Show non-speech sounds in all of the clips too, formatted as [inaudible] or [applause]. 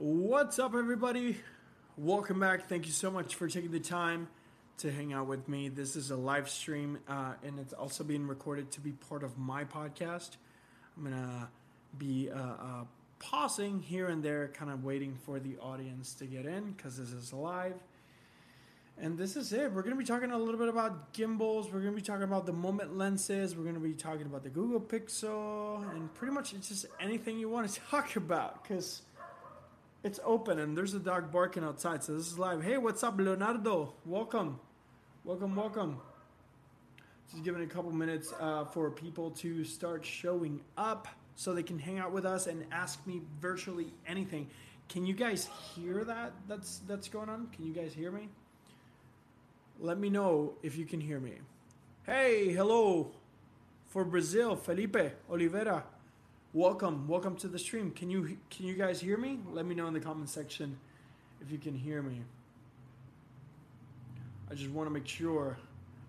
What's up, everybody? Welcome back. Thank you so much for taking the time to hang out with me. This is a live stream, uh, and it's also being recorded to be part of my podcast. I'm gonna be uh, uh, pausing here and there, kind of waiting for the audience to get in because this is live. And this is it. We're to be talking a little bit about gimbals. We're to be talking about the moment lenses. We're to be talking about the Google Pixel. And pretty much it's just anything you want to [laughs] talk about because it's open and there's a dog barking outside. So this is live. Hey, what's up, Leonardo? Welcome. Welcome, welcome. Just giving a couple minutes uh, for people to start showing up so they can hang out with us and ask me virtually anything. Can you guys hear that? That's that's going on. Can you guys hear me? Let me know if you can hear me. Hey, hello for Brazil, Felipe Oliveira. Welcome, welcome to the stream. Can you can you guys hear me? Let me know in the comment section if you can hear me. I just want to make sure.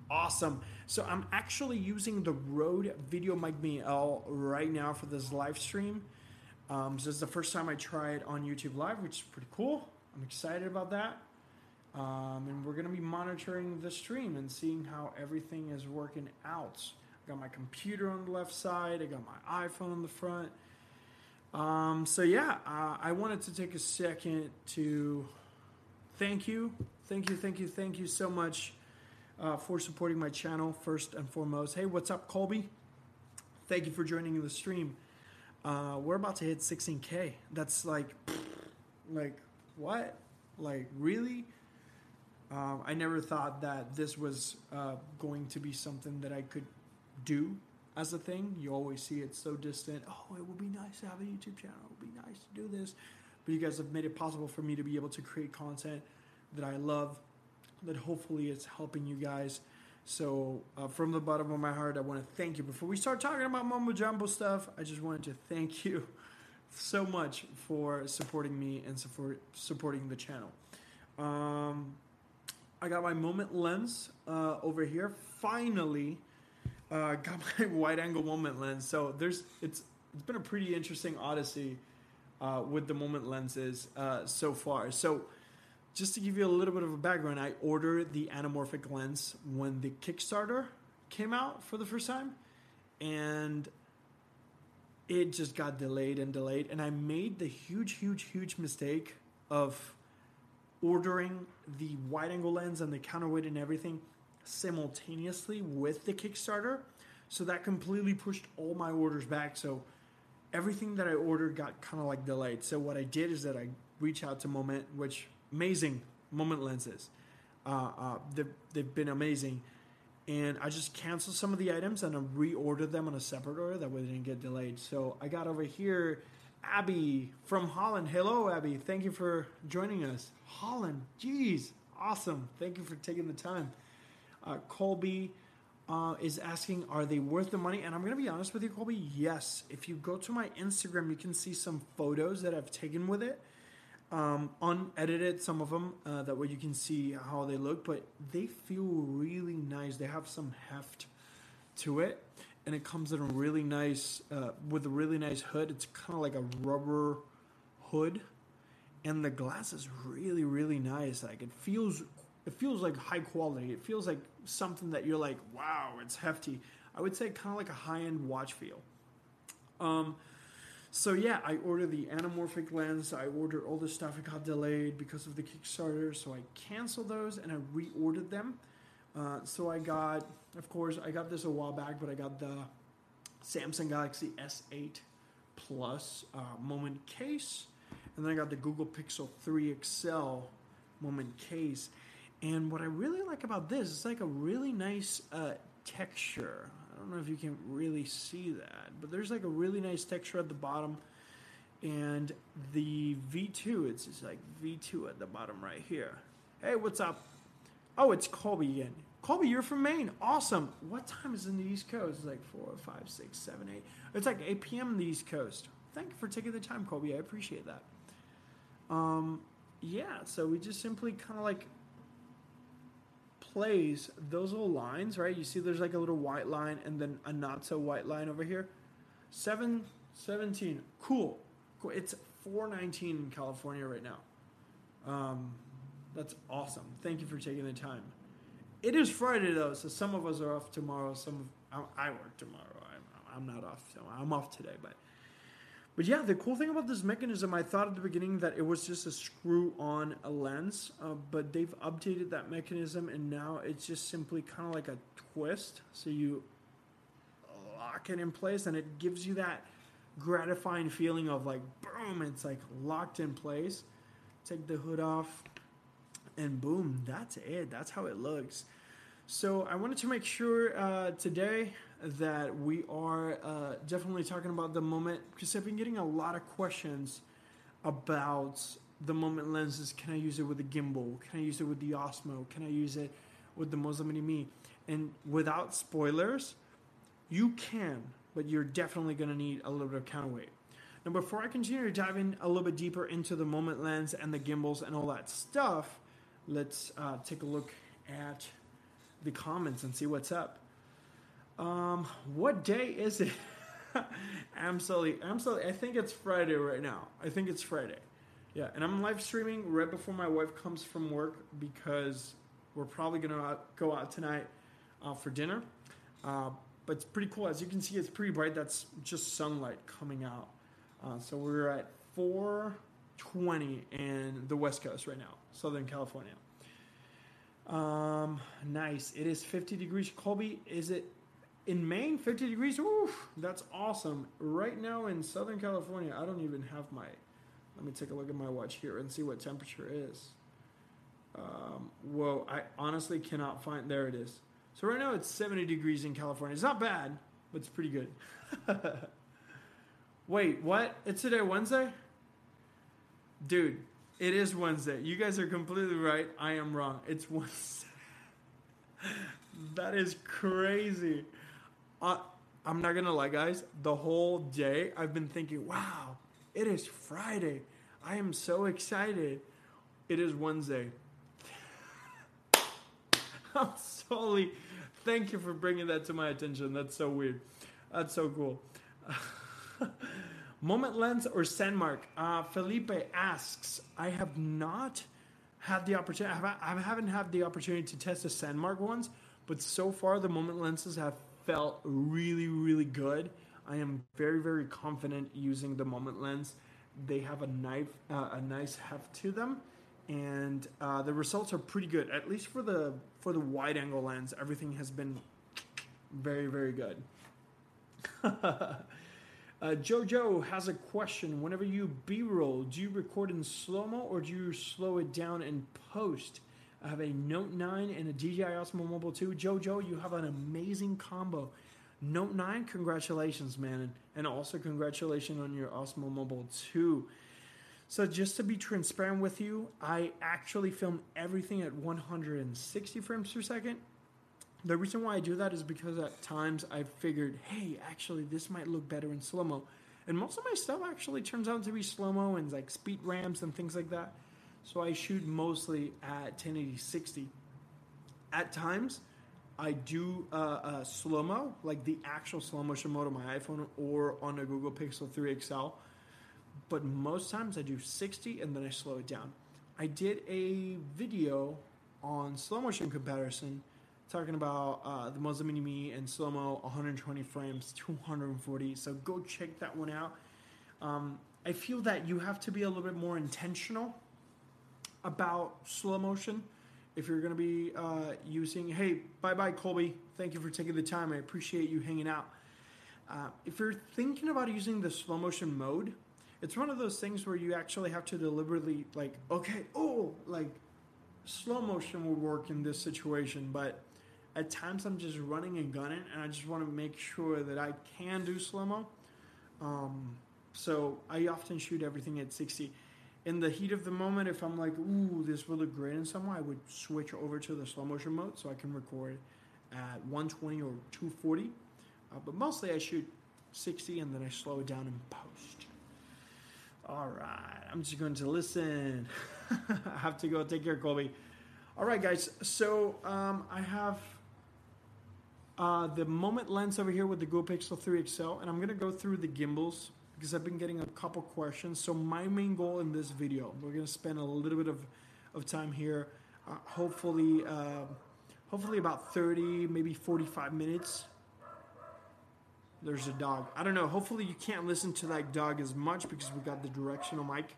Awesome. So I'm actually using the Rode Video Mic Me L right now for this live stream. Um, so this is the first time I try it on YouTube Live, which is pretty cool. I'm excited about that. Um, and we're going to be monitoring the stream and seeing how everything is working out. Got my computer on the left side, I got my iPhone on the front. Um, so, yeah, uh, I wanted to take a second to thank you, thank you, thank you, thank you so much uh, for supporting my channel, first and foremost. Hey, what's up, Colby? Thank you for joining the stream. Uh, we're about to hit 16K. That's like, [sniffs] like, what? Like, really? Um, I never thought that this was uh, going to be something that I could do as a thing. You always see it so distant. Oh, it would be nice to have a YouTube channel. It would be nice to do this. But you guys have made it possible for me to be able to create content that I love, that hopefully it's helping you guys. So, uh, from the bottom of my heart, I want to thank you. Before we start talking about Mumbo Jumbo stuff, I just wanted to thank you so much for supporting me and support, supporting the channel. Um, I got my moment lens uh, over here. Finally, uh, [laughs] got my wide angle moment lens. So there's it's it's been a pretty interesting odyssey uh, with the moment lenses uh, so far. So just to give you a little bit of a background, I ordered the anamorphic lens when the Kickstarter came out for the first time, and it just got delayed and delayed. And I made the huge, huge, huge mistake of ordering the wide angle lens and the counterweight and everything simultaneously with the Kickstarter. So that completely pushed all my orders back. So everything that I ordered got kind of like delayed. So what I did is that I reached out to Moment, which amazing Moment lenses. Uh, uh, they've, they've been amazing. And I just canceled some of the items and I reordered them on a separate order. That way they didn't get delayed. So I got over here Abby from Holland. Hello, Abby. Thank you for joining us. Holland, jeez, awesome. Thank you for taking the time. Uh, Colby uh, is asking, are they worth the money? And I'm going to be honest with you, Colby. Yes. If you go to my Instagram, you can see some photos that I've taken with it. Um, unedited, some of them. Uh, that way you can see how they look, but they feel really nice. They have some heft to it and it comes in a really nice uh, with a really nice hood. It's kind of like a rubber hood, and the glass is really really nice. Like it feels it feels like high quality. It feels like something that you're like, wow, it's hefty. I would say kind of like a high end watch feel. Um, so yeah, I ordered the anamorphic lens. I ordered all the stuff. It got delayed because of the Kickstarter, so I canceled those and I reordered them. Uh, so I got, of course, I got this a while back, but I got the Samsung Galaxy S8 Plus uh, Moment case, and then I got the Google Pixel 3 XL Moment case. And what I really like about this, it's like a really nice uh, texture. I don't know if you can really see that, but there's like a really nice texture at the bottom. And the V2, it's just like V2 at the bottom right here. Hey, what's up? Oh, it's Colby again. Colby, you're from Maine. Awesome. What time is in the East Coast? It's like 4, 5, 6, 7, 8. It's like 8 p.m. in the East Coast. Thank you for taking the time, Colby. I appreciate that. Um, yeah, so we just simply kind of like plays those little lines, right? You see there's like a little white line and then a not so white line over here. 7, 17. Cool. Cool. It's 419 in California right now. Um, that's awesome. Thank you for taking the time. It is Friday though, so some of us are off tomorrow. Some of I, I work tomorrow. I'm, I'm not off. So I'm off today, but but yeah, the cool thing about this mechanism, I thought at the beginning that it was just a screw on a lens, uh, but they've updated that mechanism and now it's just simply kind of like a twist. So you lock it in place and it gives you that gratifying feeling of like, boom, it's like locked in place. Take the hood off and boom, that's it. That's how it looks. So I wanted to make sure uh, today that we are uh, definitely talking about the moment because I've been getting a lot of questions about the moment lenses. Can I use it with the gimbal? Can I use it with the Osmo? Can I use it with the Moza Mini Me? And without spoilers, you can, but you're definitely going to need a little bit of counterweight. Now, before I continue to dive in a little bit deeper into the moment lens and the gimbals and all that stuff, let's uh, take a look at the comments and see what's up. Um, what day is it? [laughs] absolutely, absolutely. I think it's Friday right now. I think it's Friday. Yeah, and I'm live streaming right before my wife comes from work because we're probably gonna go out tonight uh, for dinner. Uh, but it's pretty cool. As you can see, it's pretty bright. That's just sunlight coming out. Uh, so we're at 420 in the West Coast right now, Southern California. Um, nice. It is 50 degrees. Colby, is it in Maine? 50 degrees. Oof, that's awesome. Right now in Southern California, I don't even have my. Let me take a look at my watch here and see what temperature is. Um, whoa, I honestly cannot find. There it is. So right now it's 70 degrees in California. It's not bad, but it's pretty good. [laughs] Wait, what? It's today Wednesday? Dude, it is Wednesday. You guys are completely right. I am wrong. It's [laughs] Wednesday. that is crazy. I'm not gonna lie, guys. The whole day I've been thinking, wow, it is Friday. I am so excited. It is Wednesday. [laughs] I'm sorry. Thank you for bringing that to my attention. That's so weird. That's so cool. [laughs] Moment lens or Sandmarc? Uh, Felipe asks, I have not had the opportunity, I haven't had the opportunity to test the Sandmarc ones, but so far the moment lenses have felt really, really good. I am very, very confident using the moment lens. They have a knife, uh, a nice heft to them, and uh, the results are pretty good. At least for the for the wide angle lens, everything has been very, very good. [laughs] Uh, Jojo has a question. Whenever you B roll, do you record in slow mo or do you slow it down in post? I have a Note 9 and a DJI Osmo Mobile 2. Jojo, you have an amazing combo. Note 9, congratulations, man. And also, congratulations on your Osmo Mobile 2. So, just to be transparent with you, I actually film everything at 160 frames per second the reason why I do that is because at times I've figured, hey, actually, this might look better in slow mo. And most of my stuff actually turns out to be slow mo and like speed ramps and things like that. So I shoot mostly at 1080 60. At times, I do uh, slow mo, like the actual slow motion mode on my iPhone or on a Google Pixel 3 XL. But most times I do 60 and then I slow it down. I did a video on slow motion comparison talking about uh, the Moza Mini Me and slow mo 120 frames, 240. So go check that one out. Um, I feel that you have to be a little bit more intentional about slow motion if you're going to be uh, using. Hey, bye bye, Colby. Thank you for taking the time. I appreciate you hanging out. Uh, if you're thinking about using the slow motion mode, it's one of those things where you actually have to deliberately, like, okay, oh, like slow motion will work in this situation, but at times I'm just running and gunning, and I just want to make sure that I can do slow mo. Um, so I often shoot everything at 60. In the heat of the moment, if I'm like, ooh, this will look great in some way, I would switch over to the slow motion mode so I can record at 120 or 240. Uh, but mostly I shoot 60 and then I slow it down in post. All right, I'm just going to listen. [laughs] I have to go take care, Colby. All right, guys. So um, I have uh, the moment lens over here with the Google Pixel 3 XL, and I'm going to go through the gimbals because I've been getting a couple questions. So my main goal in this video, we're gonna spend a little bit of, of time here. Uh, hopefully, uh, hopefully about 30, maybe 45 minutes. There's a dog. I don't know. Hopefully you can't listen to that dog as much because we got the directional mic.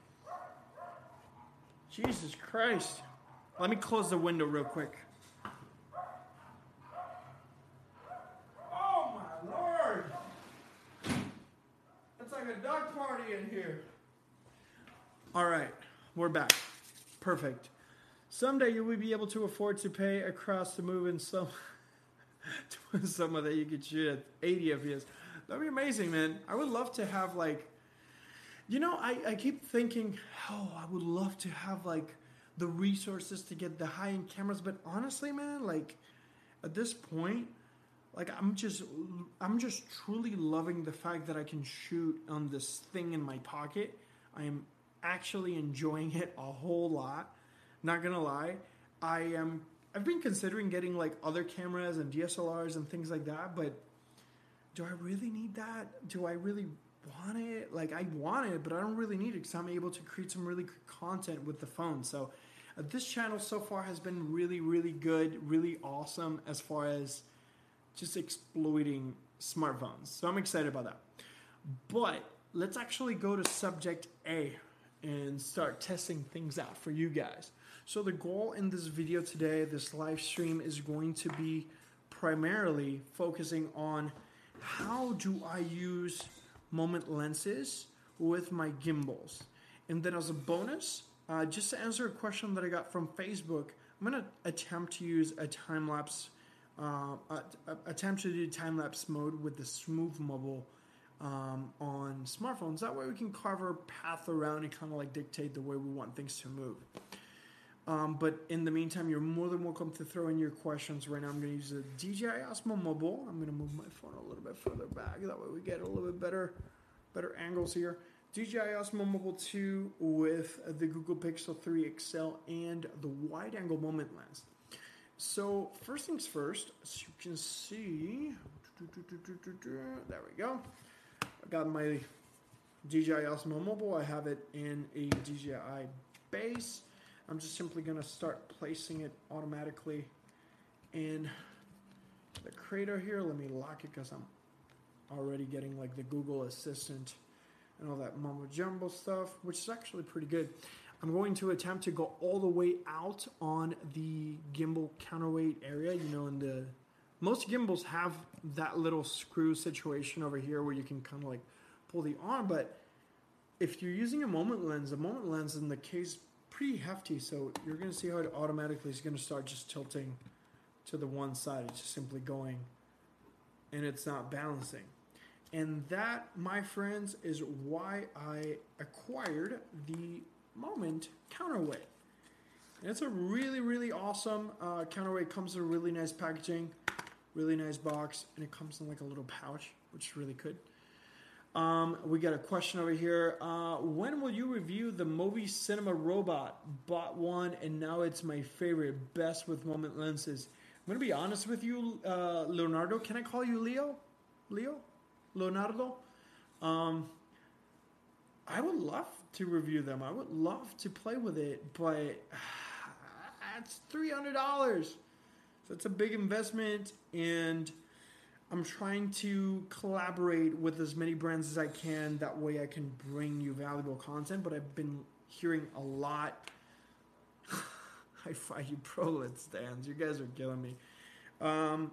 Jesus Christ. Let me close the window real quick. Oh my lord! A dog party in here. All right, we're back. Perfect. Someday you will be able to afford to pay across the move in some [laughs] someone that you could shoot at 80 FPS. That'd be amazing, man. I would love to have like you know, I, I keep thinking, oh, I would love to have like the resources to get the high end cameras, but honestly, man, like at this point, like I'm just I'm just truly loving the fact that I can shoot on this thing in my pocket. I am actually enjoying it a whole lot. Not gonna lie, I am. I've been considering getting like other cameras and DSLRs and things like that, but do I really need that? Do I really want it. Like I want it, but I don't really need it because I'm able to create some really good content with the phone. So uh, this channel so far has been really, really good, really awesome as far as just exploiting smartphones. So I'm excited about that. But let's actually go to subject A and start testing things out for you guys. So the goal in this video today, this live stream is going to be primarily focusing on how do I use moment lenses with my gimbals. And then as a bonus, uh, just to answer a question that I got from Facebook, I'm to attempt to use a time lapse, uh, attempt to do time lapse mode with the Smooth Mobile um, on smartphones. That way we can carve our path around and kind of like dictate the way we want things to move. Um, but in the meantime, you're more than welcome to throw in your questions. Right now, I'm going to use a DJI Osmo Mobile. I'm going to move my phone a little bit further back. That way, we get a little bit better, better angles here. DJI Osmo Mobile 2 with the Google Pixel 3 XL and the wide-angle moment lens. So first things first, as you can see, there we go. I got my DJI Osmo Mobile. I have it in a DJI base. I'm just simply to start placing it automatically in the crater here. Let me lock it because I'm already getting like the Google Assistant and all that mumbo jumbo stuff, which is actually pretty good. I'm going to attempt to go all the way out on the gimbal counterweight area. You know, in the most gimbals have that little screw situation over here where you can kind of like pull the arm, but if you're using a moment lens, a moment lens in the case pretty hefty, so you're going to see how it automatically is going to start just tilting to the one side. It's just simply going and it's not balancing. And that, my friends, is why I acquired the Moment counterweight. And it's a really, really awesome uh, counterweight. Comes in a really nice packaging, really nice box, and it comes in like a little pouch, which is really good. Um, we got a question over here. Uh, when will you review the Movi Cinema Robot? Bought one, and now it's my favorite. Best with moment lenses. I'm gonna be honest with you, uh, Leonardo. Can I call you Leo? Leo? Leonardo? Um, I would love to review them. I would love to play with it, but [sighs] it's three hundred dollars. So it's a big investment, and I'm trying to collaborate with as many brands as I can. That way I can bring you valuable content. But I've been hearing a lot. [laughs] I find you pro stands. You guys are killing me. Um,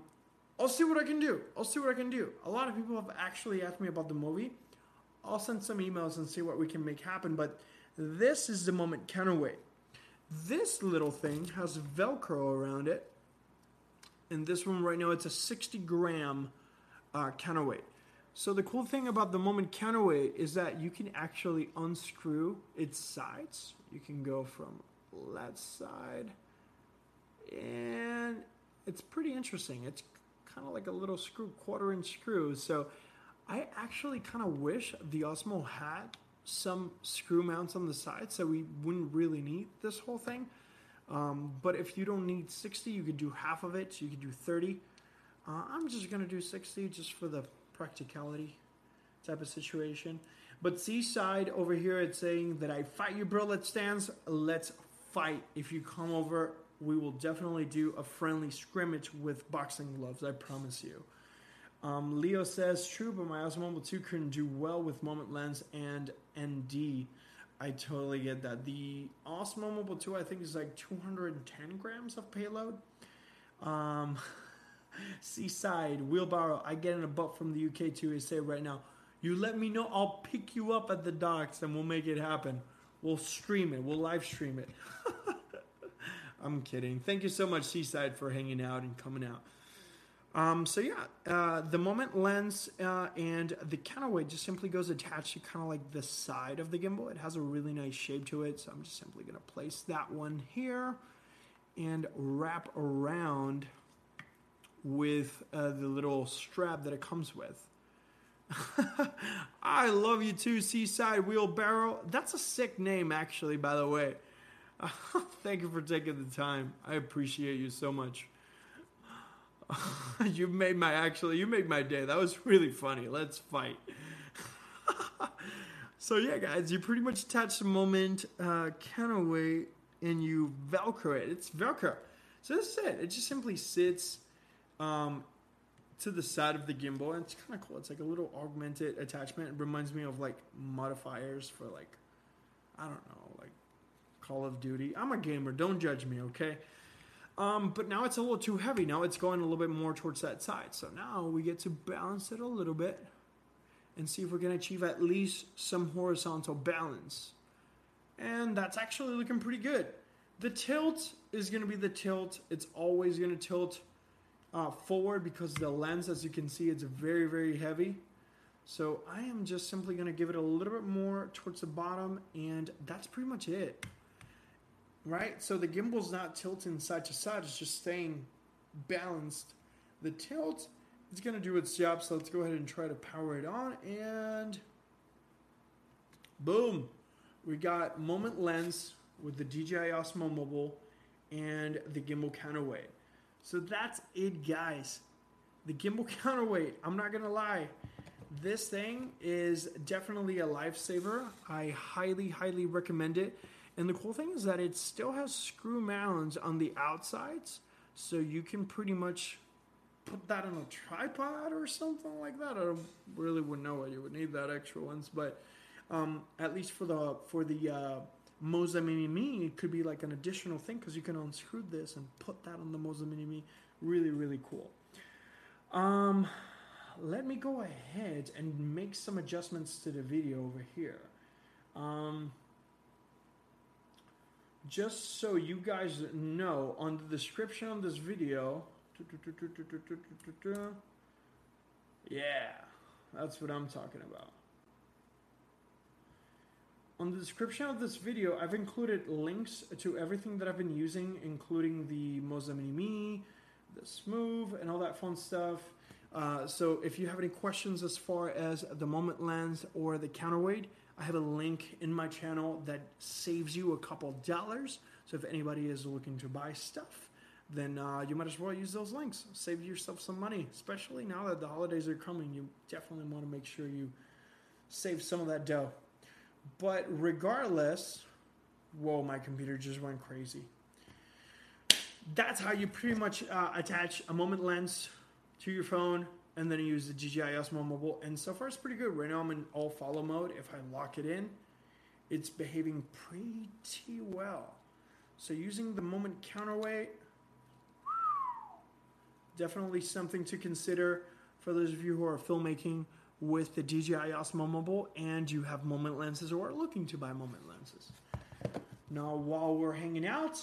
I'll see what I can do. I'll see what I can do. A lot of people have actually asked me about the Movi. I'll send some emails and see what we can make happen. But this is the moment counterweight. This little thing has Velcro around it in this one right now, it's a 60 gram uh, counterweight. So the cool thing about the Moment counterweight is that you can actually unscrew its sides. You can go from left side, and it's pretty interesting. It's kind of like a little screw, quarter inch screw. So I actually kind of wish the Osmo had some screw mounts on the side, so we wouldn't really need this whole thing. Um, but if you don't need 60, you could do half of it. So you could do 30. Uh, I'm just going to do 60 just for the practicality type of situation. But Seaside over here, it's saying that I fight you, bro. Let's dance. Let's fight. If you come over, we will definitely do a friendly scrimmage with boxing gloves. I promise you. Um, Leo says, true, but my Osmo Mobile 2 couldn't do well with Moment Lens and ND. I totally get that. The Osmo Mobile 2, I think, is like 210 grams of payload. Um, [laughs] Seaside, wheelbarrow. I get in a butt from the UK too. I say right now, you let me know. I'll pick you up at the docks and we'll make it happen. We'll stream it. We'll live stream it. [laughs] I'm kidding. Thank you so much, Seaside, for hanging out and coming out. Um, so yeah, uh, the moment lens uh, and the counterweight just simply goes attached to kind of like the side of the gimbal. It has a really nice shape to it, so I'm just simply to place that one here and wrap around with uh, the little strap that it comes with. [laughs] I love you too, Seaside Wheelbarrow. That's a sick name, actually, by the way. [laughs] Thank you for taking the time. I appreciate you so much. [laughs] you made my actually you made my day. That was really funny. Let's fight. [laughs] so yeah, guys, you pretty much attach the moment uh, counterweight and you velcro it. It's velcro. So this is it. It just simply sits um, to the side of the gimbal, and it's kind of cool. It's like a little augmented attachment. It reminds me of like modifiers for like I don't know, like Call of Duty. I'm a gamer. Don't judge me, okay? Um, but now it's a little too heavy. Now it's going a little bit more towards that side. So now we get to balance it a little bit and see if we can achieve at least some horizontal balance. And that's actually looking pretty good. The tilt is going to be the tilt. It's always going to tilt uh, forward because the lens, as you can see, it's very, very heavy. So I am just simply going to give it a little bit more towards the bottom and that's pretty much it. Right? So the gimbal's not tilting side to side, it's just staying balanced. The tilt is going to do its job, so let's go ahead and try to power it on and boom. We got moment lens with the DJI Osmo Mobile and the gimbal counterweight. So that's it, guys. The gimbal [laughs] counterweight, I'm not gonna lie, this thing is definitely a lifesaver. I highly, highly recommend it. And the cool thing is that it still has screw mounts on the outsides, so you can pretty much put that on a tripod or something like that. I really wouldn't know why you would need that extra ones, but um, at least for the for the uh, Moza Mini Me, it could be like an additional thing because you can unscrew this and put that on the Moza Mini Me. Really, really cool. Um, let me go ahead and make some adjustments to the video over here. Um, just so you guys know, on the description of this video, yeah, that's what I'm talking about. On the description of this video, I've included links to everything that I've been using, including the Moza Mini Me, the Smooth, and all that fun stuff. Uh, so if you have any questions as far as the moment lens or the counterweight, I have a link in my channel that saves you a couple dollars. So if anybody is looking to buy stuff, then uh, you might as well use those links. Save yourself some money, especially now that the holidays are coming. You definitely want to make sure you save some of that dough. But regardless, whoa, my computer just went crazy. That's how you pretty much uh, attach a moment lens to your phone and then I use the DJI Osmo Mobile. And so far, it's pretty good. Right now, I'm in all follow mode. If I lock it in, it's behaving pretty well. So using the moment counterweight, definitely something to consider for those of you who are filmmaking with the DJI Osmo Mobile and you have moment lenses or are looking to buy moment lenses. Now, while we're hanging out,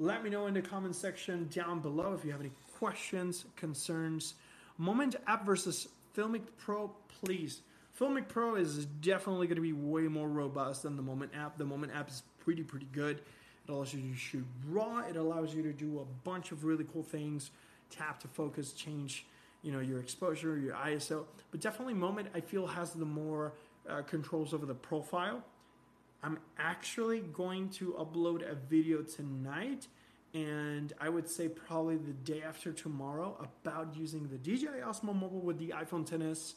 let me know in the comment section down below if you have any questions, concerns. Moment app versus Filmic Pro, please. Filmic Pro is definitely going to be way more robust than the Moment app. The Moment app is pretty, pretty good. It allows you to shoot raw. It allows you to do a bunch of really cool things. Tap to focus, change you know your exposure, your ISO. But definitely Moment I feel has the more uh, controls over the profile. I'm actually going to upload a video tonight and I would say probably the day after tomorrow about using the DJI Osmo Mobile with the iPhone XS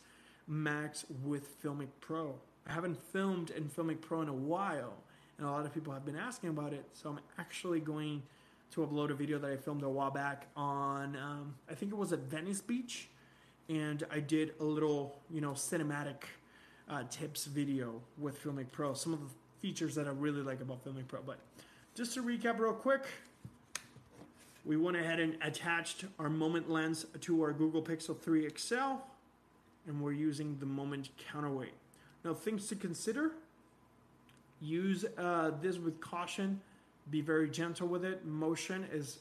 Max with Filmic Pro. I haven't filmed in Filmic Pro in a while, and a lot of people have been asking about it. So I'm actually going to upload a video that I filmed a while back on, um, I think it was at Venice Beach, and I did a little, you know, cinematic uh, tips video with Filmic Pro. Some of the features that I really like about Filmic Pro. But just to recap real quick, we went ahead and attached our moment lens to our Google Pixel 3 XL, and we're using the moment counterweight. Now, things to consider use uh, this with caution, be very gentle with it. Motion is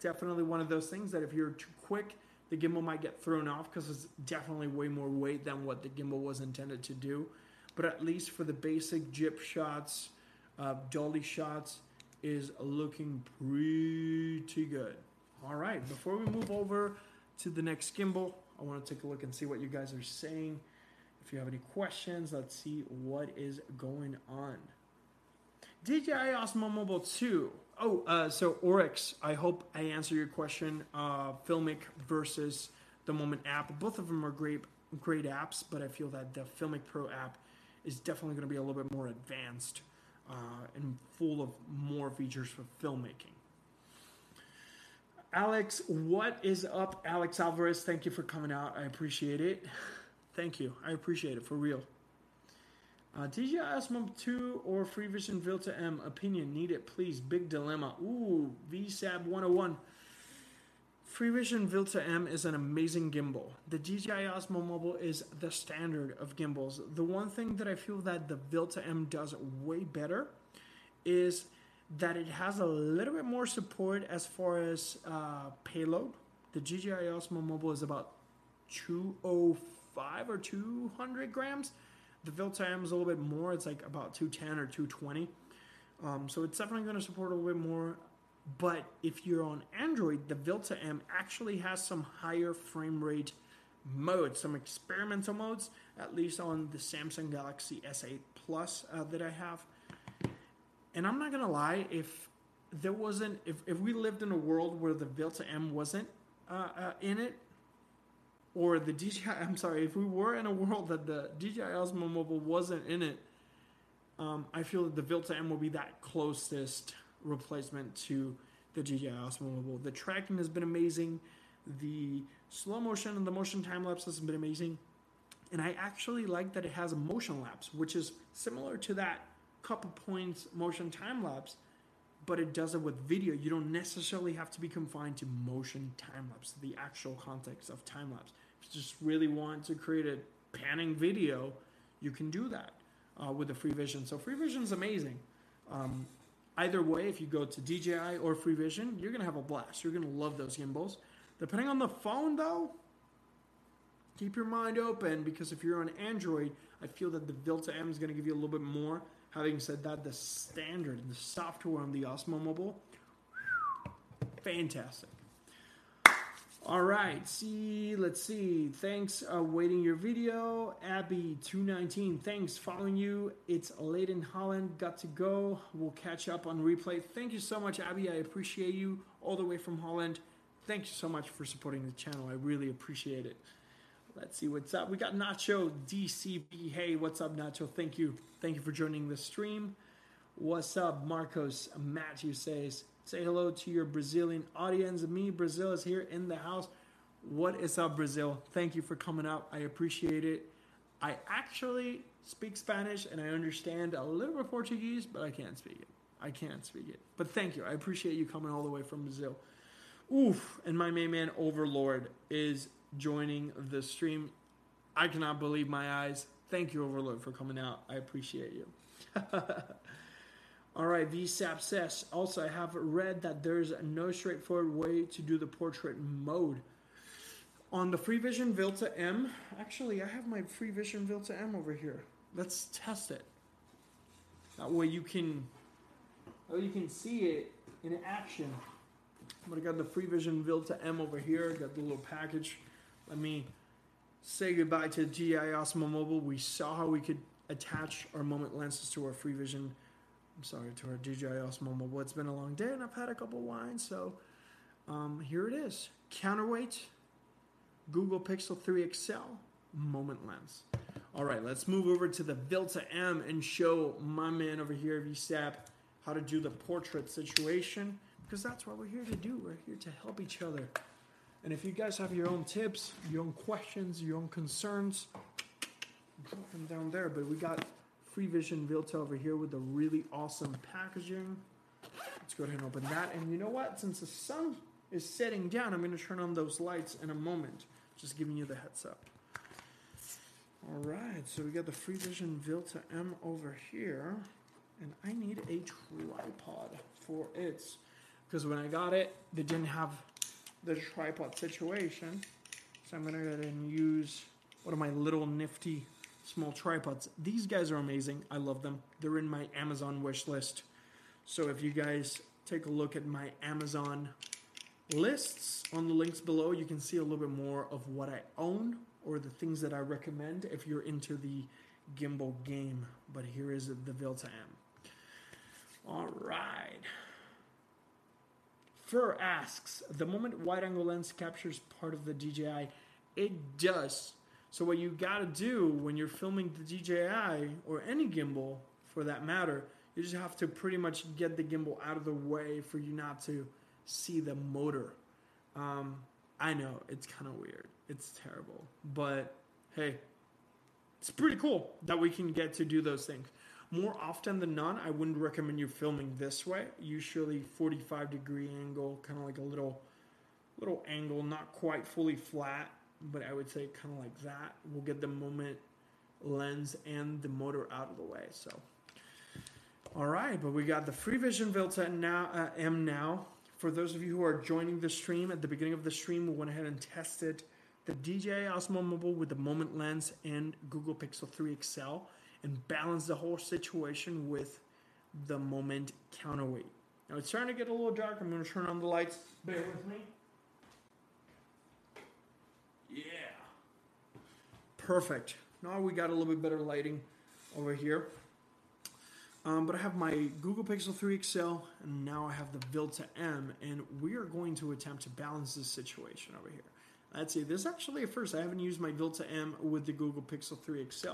definitely one of those things that if you're too quick, the gimbal might get thrown off because it's definitely way more weight than what the gimbal was intended to do. But at least for the basic jib shots, uh, dolly shots, is looking pretty good. All right, before we move over to the next gimbal, I want to take a look and see what you guys are saying. If you have any questions, let's see what is going on. DJI Osmo Mobile 2. Oh, uh, so Oryx, I hope I answer your question. Uh, Filmic versus the Moment app. Both of them are great, great apps, but I feel that the Filmic Pro app is definitely going to be a little bit more advanced uh, and full of more features for filmmaking. Alex, what is up, Alex Alvarez? Thank you for coming out. I appreciate it. [laughs] Thank you. I appreciate it for real. Uh, DJI Osmo 2 or FreeVision Vilta M opinion needed, please. Big dilemma. Ooh, VSAB 101. FreeVision Vilta M is an amazing gimbal. The DJI Osmo Mobile is the standard of gimbals. The one thing that I feel that the Vilta M does way better is that it has a little bit more support as far as uh, payload. The DJI Osmo Mobile is about 205 or 200 grams. The Vilta M is a little bit more. It's like about 210 or 220. Um, so it's definitely going to support a little bit more. But if you're on Android, the Vilta M actually has some higher frame rate modes, some experimental modes, at least on the Samsung Galaxy S8 Plus uh, that I have. And I'm not gonna lie, if there wasn't, if, if we lived in a world where the Vilta M wasn't uh, uh, in it, or the DJI, [laughs] I'm sorry, if we were in a world that the DJI Osmo Mobile wasn't in it, um, I feel that the Vilta M will be that closest replacement to the DJI Osmo Mobile. The tracking has been amazing. The slow motion and the motion time lapse has been amazing. And I actually like that it has a motion lapse, which is similar to that couple points motion time lapse, but it does it with video. You don't necessarily have to be confined to motion time lapse, the actual context of time lapse. If you just really want to create a panning video, you can do that uh, with the free vision. So free vision is amazing. Um, Either way, if you go to DJI or FreeVision, you're going to have a blast. You're going to love those gimbals. Depending on the phone, though, keep your mind open because if you're on Android, I feel that the Vilta M is going to give you a little bit more. Having said that, the standard, the software on the Osmo Mobile, fantastic. All right, see, let's see. Thanks, uh, waiting your video. Abby219, thanks, following you. It's late in Holland, got to go. We'll catch up on replay. Thank you so much, Abby. I appreciate you all the way from Holland. Thank you so much for supporting the channel. I really appreciate it. Let's see what's up. We got Nacho DCB. Hey, what's up, Nacho? Thank you. Thank you for joining the stream. What's up, Marcos? Matthew says, Say hello to your Brazilian audience. Me, Brazil is here in the house. What is up, Brazil? Thank you for coming out. I appreciate it. I actually speak Spanish and I understand a little bit of Portuguese, but I can't speak it. I can't speak it. But thank you. I appreciate you coming all the way from Brazil. Oof. And my main man, Overlord, is joining the stream. I cannot believe my eyes. Thank you, Overlord, for coming out. I appreciate you. [laughs] All right, VSAP says, also I have read that there's no straightforward way to do the portrait mode. On the FreeVision Vilta M, actually I have my FreeVision Vilta M over here. Let's test it. That way you can, oh, you can see it in action. But I got the FreeVision Vilta M over here. Got the little package. Let me say goodbye to DJI Osmo Mobile. We saw how we could attach our moment lenses to our FreeVision I'm sorry to our DJI Osmo Mobile. It's been a long day and I've had a couple wines, so um, here it is. Counterweight, Google Pixel 3 XL, moment lens. All right, let's move over to the Vilta M and show my man over here, VSAP, how to do the portrait situation because that's what we're here to do. We're here to help each other. And if you guys have your own tips, your own questions, your own concerns, drop them down there. But we got Free Vision Vilta over here with the really awesome packaging. Let's go ahead and open that. And you know what? Since the sun is setting down, I'm going to turn on those lights in a moment. Just giving you the heads up. All right, so we got the Free Vision Vilta M over here, and I need a tripod for it. Because when I got it, they didn't have the tripod situation. So I'm gonna go ahead and use one of my little nifty small tripods. These guys are amazing. I love them. They're in my Amazon wish list. So if you guys take a look at my Amazon lists on the links below, you can see a little bit more of what I own or the things that I recommend if you're into the gimbal game. But here is the Vilta M. All right. Fur asks, the moment wide angle lens captures part of the DJI, it does. So what you gotta do when you're filming the DJI or any gimbal for that matter, you just have to pretty much get the gimbal out of the way for you not to see the motor. Um, I know it's kind of weird. It's terrible. But hey, it's pretty cool that we can get to do those things. More often than not, I wouldn't recommend you filming this way. Usually 45 degree angle, kind of like a little little angle, not quite fully flat, but I would say kind of like that. We'll get the moment lens and the motor out of the way. So, all right, but we got the Free Vision Vilta now uh, M now. For those of you who are joining the stream at the beginning of the stream, we went ahead and tested the DJI Osmo Mobile with the Moment lens and Google Pixel 3 XL and balance the whole situation with the Moment counterweight. Now it's starting to get a little dark. I'm going to turn on the lights. Bear with me. Yeah. Perfect. Now we got a little bit better lighting over here. Um, but I have my Google Pixel 3 XL and now I have the Vilta M and we are going to attempt to balance this situation over here. Let's see, this is actually a first. I haven't used my Vilta M with the Google Pixel 3 XL.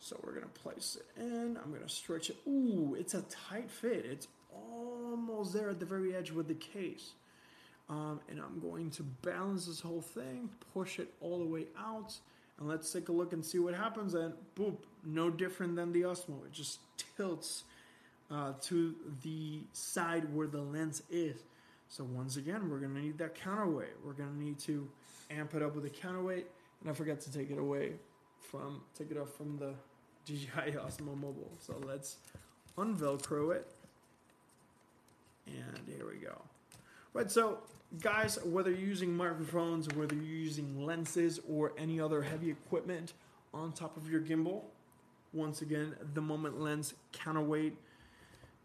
So we're gonna place it in. I'm gonna stretch it. Ooh, it's a tight fit. It's almost there at the very edge with the case. Um, and I'm going to balance this whole thing, push it all the way out, and let's take a look and see what happens. And boop, no different than the Osmo. It just tilts uh, to the side where the lens is. So once again, we're gonna need that counterweight. We're gonna need to amp it up with a counterweight, and I forgot to take it away from take it off from the [laughs] DJI Osmo Mobile. So let's unvelcro it, and here we go. Right, so guys, whether you're using microphones, whether you're using lenses or any other heavy equipment on top of your gimbal, once again, the Moment lens counterweight,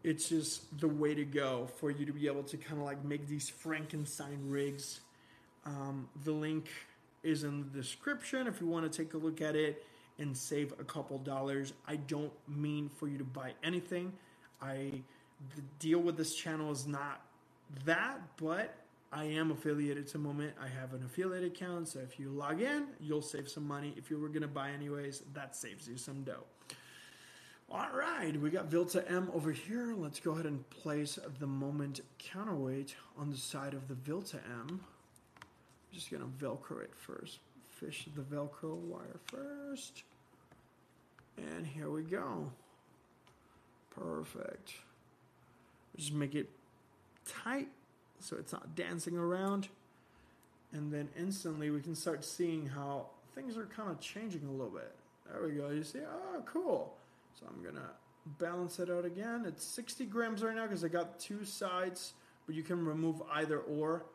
it's just the way to go for you to be able to kind of like make these Frankenstein rigs. Um, the link is in the description if you want to take a look at it and save a couple dollars. I don't mean for you to buy anything. I the deal with this channel is not that, but I am affiliated to Moment. I have an affiliate account, so if you log in, you'll save some money. If you were gonna buy anyways, that saves you some dough. All right, we got Vilta M over here. Let's go ahead and place the Moment counterweight on the side of the Vilta M. I'm just gonna Velcro it first. Fish the Velcro wire first. And here we go. Perfect. Just make it tight so it's not dancing around. And then instantly we can start seeing how things are kind of changing a little bit. There we go. You see, oh, cool. So I'm gonna balance it out again. It's 60 grams right now because I got two sides, but you can remove either or.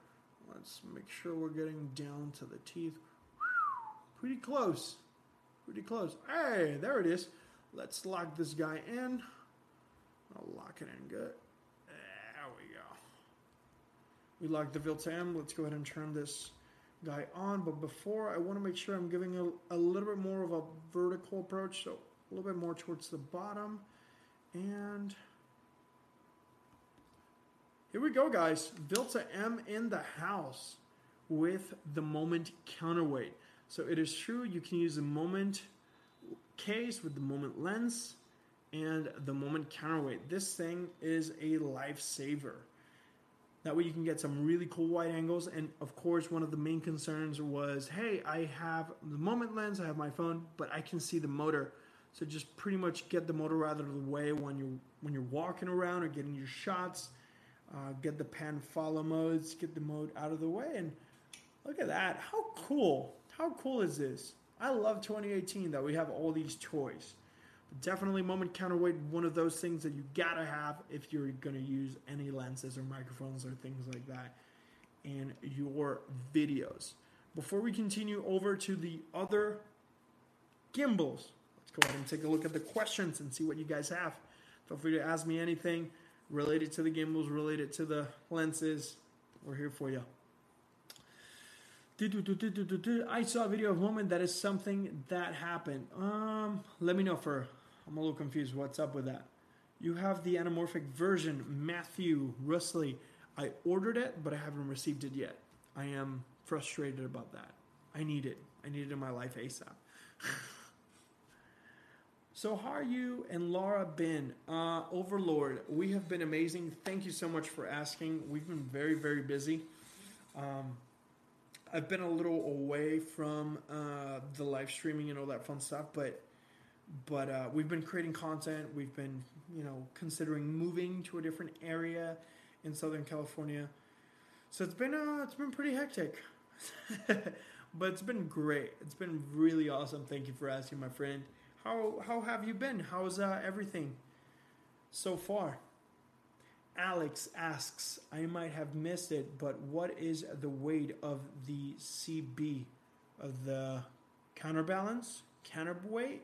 Let's make sure we're getting down to the teeth. [sighs] Pretty close. Pretty close. Hey, there it is. Let's lock this guy in. I'll lock it in good. We locked the Vilta M. Let's go ahead and turn this guy on. But before, I want to make sure I'm giving a, a little bit more of a vertical approach. So a little bit more towards the bottom. And here we go, guys. Vilta M in the house with the Moment counterweight. So it is true you can use a Moment case with the moment lens and the moment counterweight. This thing is a lifesaver. That way you can get some really cool wide angles. And of course, one of the main concerns was, hey, I have the moment lens, I have my phone, but I can see the motor. So just pretty much get the motor out of the way when you're when you're walking around or getting your shots. Uh, get the pan follow modes, get the mode out of the way, and look at that. How cool! How cool is this? I love 2018 that we have all these toys. Definitely moment counterweight, one of those things that you gotta have if you're gonna use any lenses or microphones or things like that in your videos. Before we continue over to the other gimbals, let's go ahead and take a look at the questions and see what you guys have. Feel free to ask me anything related to the gimbals, related to the lenses. We're here for you. I saw a video of a moment that is something that happened. Um, let me know for. I'm a little confused. What's up with that? You have the anamorphic version, Matthew Rusley. I ordered it, but I haven't received it yet. I am frustrated about that. I need it. I need it in my life ASAP. [laughs] so, how are you and Laura been? Uh, Overlord, we have been amazing. Thank you so much for asking. We've been very, very busy. Um, I've been a little away from uh, the live streaming and all that fun stuff, but but uh, we've been creating content. We've been you know considering moving to a different area in Southern California, so it's been uh, it's been pretty hectic, [laughs] but it's been great. It's been really awesome. Thank you for asking, my friend. How how have you been? How's uh, everything so far? Alex asks, I might have missed it, but what is the weight of the CB of the counterbalance counterweight?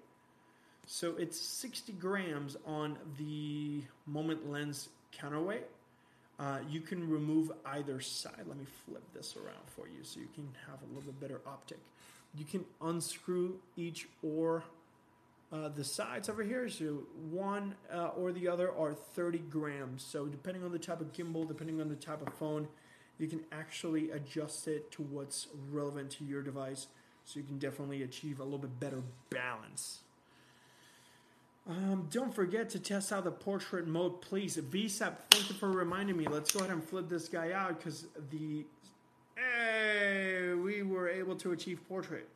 So it's 60 grams on the moment lens counterweight. Uh, you can remove either side. Let me flip this around for you so you can have a little bit better optic. You can unscrew each or uh, the sides over here, so one uh, or the other are 30 grams. So depending on the type of gimbal, depending on the type of phone, you can actually adjust it to what's relevant to your device. So you can definitely achieve a little bit better balance. Um, don't forget to test out the portrait mode, please. VSAP, thank you for reminding me. Let's go ahead and flip this guy out because the hey, we were able to achieve portrait.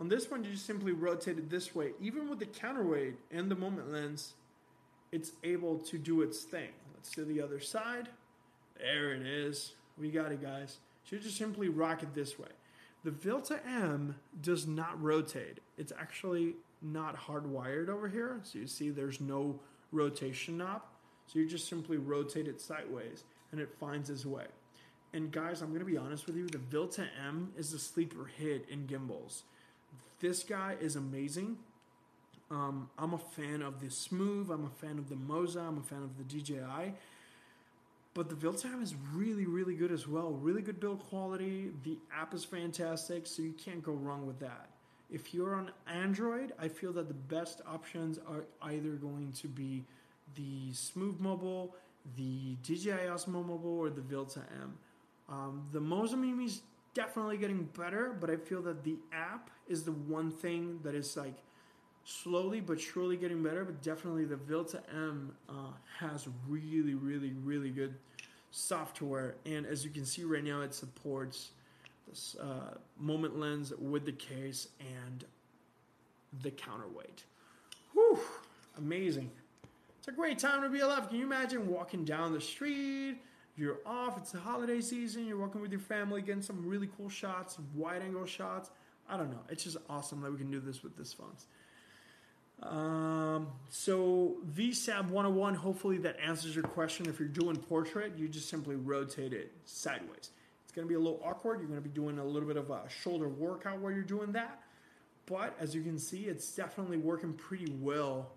On this one, you just simply rotate it this way. Even with the counterweight and the moment lens, it's able to do its thing. Let's do the other side. There it is. We got it, guys. You just simply rock it this way. The Vilta M does not rotate. It's actually not hardwired over here. So you see there's no rotation knob. So you just simply rotate it sideways and it finds its way. And guys, I'm going to be honest with you, the Vilta M is the sleeper hit in gimbals. This guy is amazing. Um, I'm a fan of the Smooth. I'm a fan of the Moza. I'm a fan of the DJI. But the Vilta M is really, really good as well. Really good build quality. The app is fantastic, so you can't go wrong with that. If you're on Android, I feel that the best options are either going to be the Smooth Mobile, the DJI Osmo Mobile, or the Vilta M. Um, the Moza Mimi is definitely getting better, but I feel that the app is the one thing that is like slowly but surely getting better. But definitely the Vilta M uh, has really, really, really good software, and as you can see right now, it supports this uh, moment lens with the case and the counterweight. Whew, amazing. It's a great time to be alive. Can you imagine walking down the street? You're off, it's the holiday season, you're walking with your family, getting some really cool shots, wide angle shots. I don't know. It's just awesome that we can do this with this phones. Um, so VSAB 101, hopefully that answers your question. If you're doing portrait, you just simply rotate it sideways. Going to be a little awkward. You're going to be doing a little bit of a shoulder workout while you're doing that. But as you can see, it's definitely working pretty well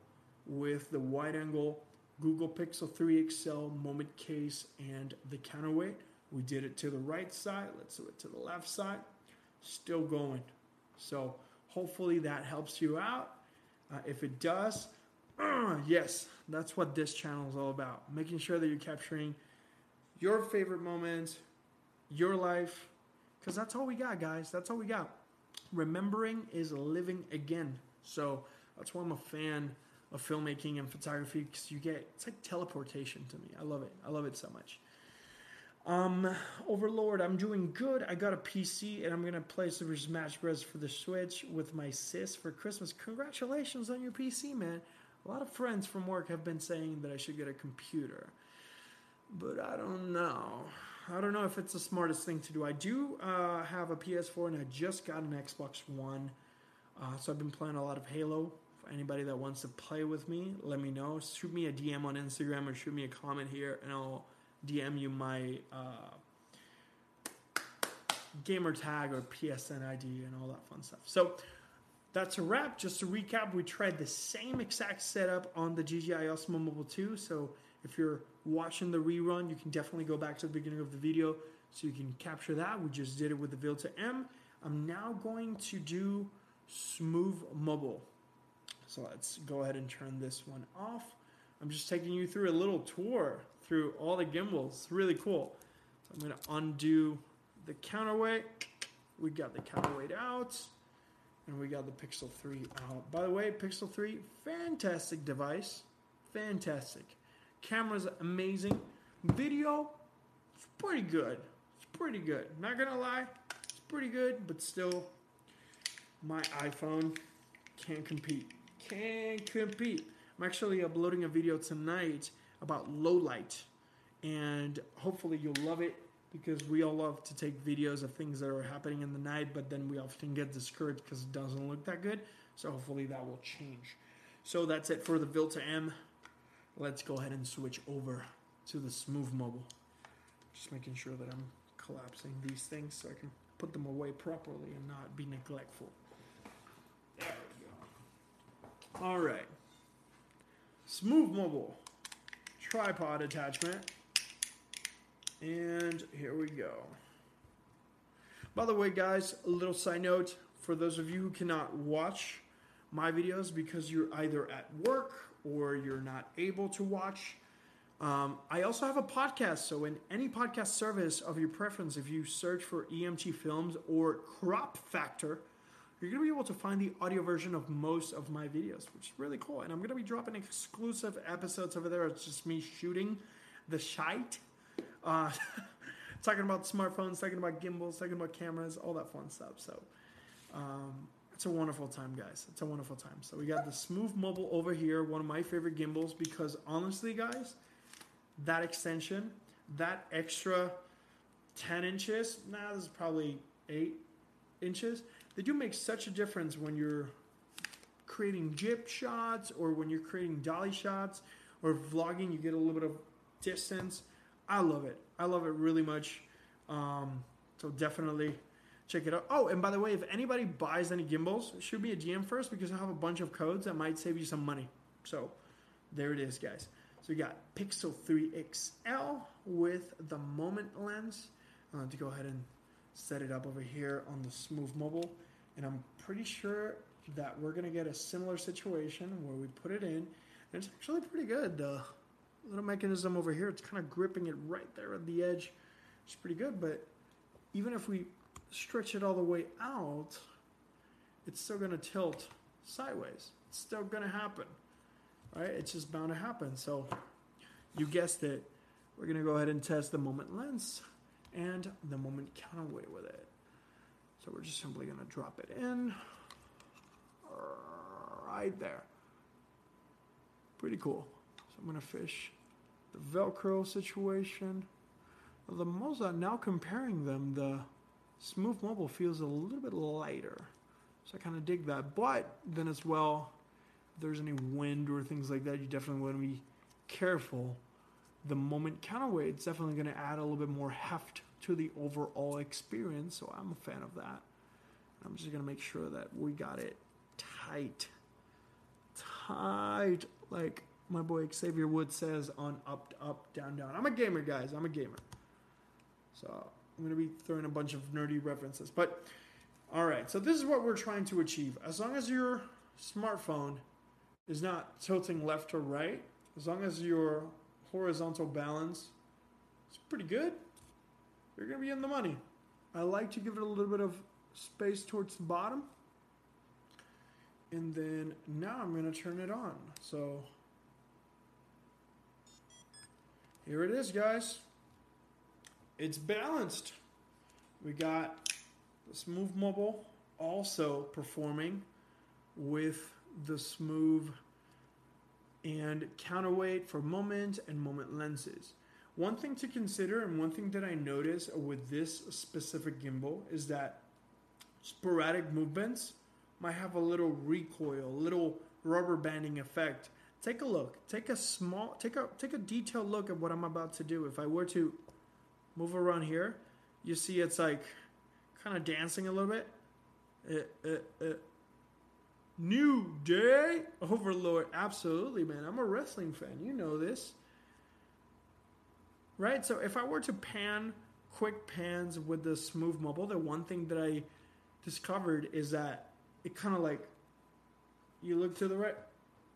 with the wide angle Google Pixel 3 XL moment case and the counterweight. We did it to the right side. Let's do it to the left side. Still going. So hopefully that helps you out. Uh, if it does, uh, yes, that's what this channel is all about. Making sure that you're capturing your favorite moments, your life, because that's all we got, guys. That's all we got. Remembering is living again. So That's why I'm a fan of filmmaking and photography because you get it's like teleportation to me. I love it. I love it so much. Um, Overlord, I'm doing good. I got a PC and I'm gonna play Super Smash Bros. for the Switch with my sis for Christmas. Congratulations on your PC, man. A lot of friends from work have been saying that I should get a computer, but I don't know. I don't know if it's the smartest thing to do. I do uh, have a PS4 and I just got an Xbox One, uh, so I've been playing a lot of Halo. For anybody that wants to play with me, let me know. Shoot me a DM on Instagram or shoot me a comment here, and I'll DM you my uh, gamer tag or PSN ID and all that fun stuff. So that's a wrap. Just to recap, we tried the same exact setup on the DJI Osmo Mobile 2. So if you're watching the rerun, you can definitely go back to the beginning of the video so you can capture that. We just did it with the Vilta M. I'm now going to do Smooth Mobile. So let's go ahead and turn this one off. I'm just taking you through a little tour through all the gimbals. It's really cool. So I'm going to undo the counterweight. We got the counterweight out. And we got the Pixel 3 out. By the way, Pixel 3, fantastic device. Fantastic. Camera's amazing. Video, it's pretty good. It's pretty good. Not gonna lie, it's pretty good, but still, my iPhone can't compete. Can't compete. I'm actually uploading a video tonight about low light, and hopefully you'll love it because we all love to take videos of things that are happening in the night, but then we often get discouraged because it doesn't look that good. So hopefully that will change. So that's it for the Vilta M. Let's go ahead and switch over to the Smooth Mobile. Just making sure that I'm collapsing these things so I can put them away properly and not be neglectful. There we go. All right. Smooth Mobile tripod attachment. And here we go. By the way, guys, a little side note for those of you who cannot watch my videos because you're either at work or you're not able to watch. Um, I also have a podcast, so in any podcast service of your preference, if you search for EMT Films or Crop Factor, you're going to be able to find the audio version of most of my videos, which is really cool. And I'm going to be dropping exclusive episodes over there. It's just me shooting the shite, uh, [laughs] talking about smartphones, talking about gimbals, talking about cameras, all that fun stuff. So um, it's a wonderful time, guys. It's a wonderful time. So we got the Smooth Mobile over here, one of my favorite gimbals, because honestly, guys, that extension, that extra 10 inches, nah, this is probably 8 inches they do make such a difference when you're creating jib shots or when you're creating dolly shots or vlogging you get a little bit of distance i love it i love it really much um, so definitely check it out oh and by the way if anybody buys any gimbals shoot me a dm first because i have a bunch of codes that might save you some money so there it is guys so we got pixel 3 xl with the moment lens uh, to go ahead and set it up over here on the Smooth Mobile. And I'm pretty sure that we're going to get a similar situation where we put it in. And it's actually pretty good. The little mechanism over here, it's kind of gripping it right there at the edge. It's pretty good. But even if we stretch it all the way out, it's still going to tilt sideways. It's still going to happen. Right? It's just bound to happen. So you guessed it. We're going to go ahead and test the moment lens and the moment counterweight with it. So we're just simply going to drop it in right there. Pretty cool. So I'm going to fish the Velcro situation. The Moza, now comparing them, the Smooth Mobile feels a little bit lighter. So I kind of dig that. But then as well, if there's any wind or things like that, you definitely want to be careful the moment counterweight is definitely going to add a little bit more heft to the overall experience. So I'm a fan of that. I'm just going to make sure that we got it tight. Tight. Like my boy Xavier Woods says on up, up, down, down. I'm a gamer, guys. I'm a gamer. So I'm going to be throwing a bunch of nerdy references. But all right. So this is what we're trying to achieve. As long as your smartphone is not tilting left or right, as long as your horizontal balance is pretty good. You're going to be in the money. I like to give it a little bit of space towards the bottom. And then now I'm going to turn it on. So here it is, guys. It's balanced. We got the Smooth Mobile also performing with the Smooth and counterweight for moment and moment lenses. One thing to consider, and one thing that I notice with this specific gimbal, is that sporadic movements might have a little recoil, a little rubber banding effect. Take a look. Take a small, take a take a detailed look at what I'm about to do. If I were to move around here, you see it's like kind of dancing a little bit. Uh, uh, uh. New Day Overlord. Absolutely, man. I'm a wrestling fan. You know this. Right? So if I were to pan quick pans with the smooth mobile, the one thing that I discovered is that it kind of like you look to the right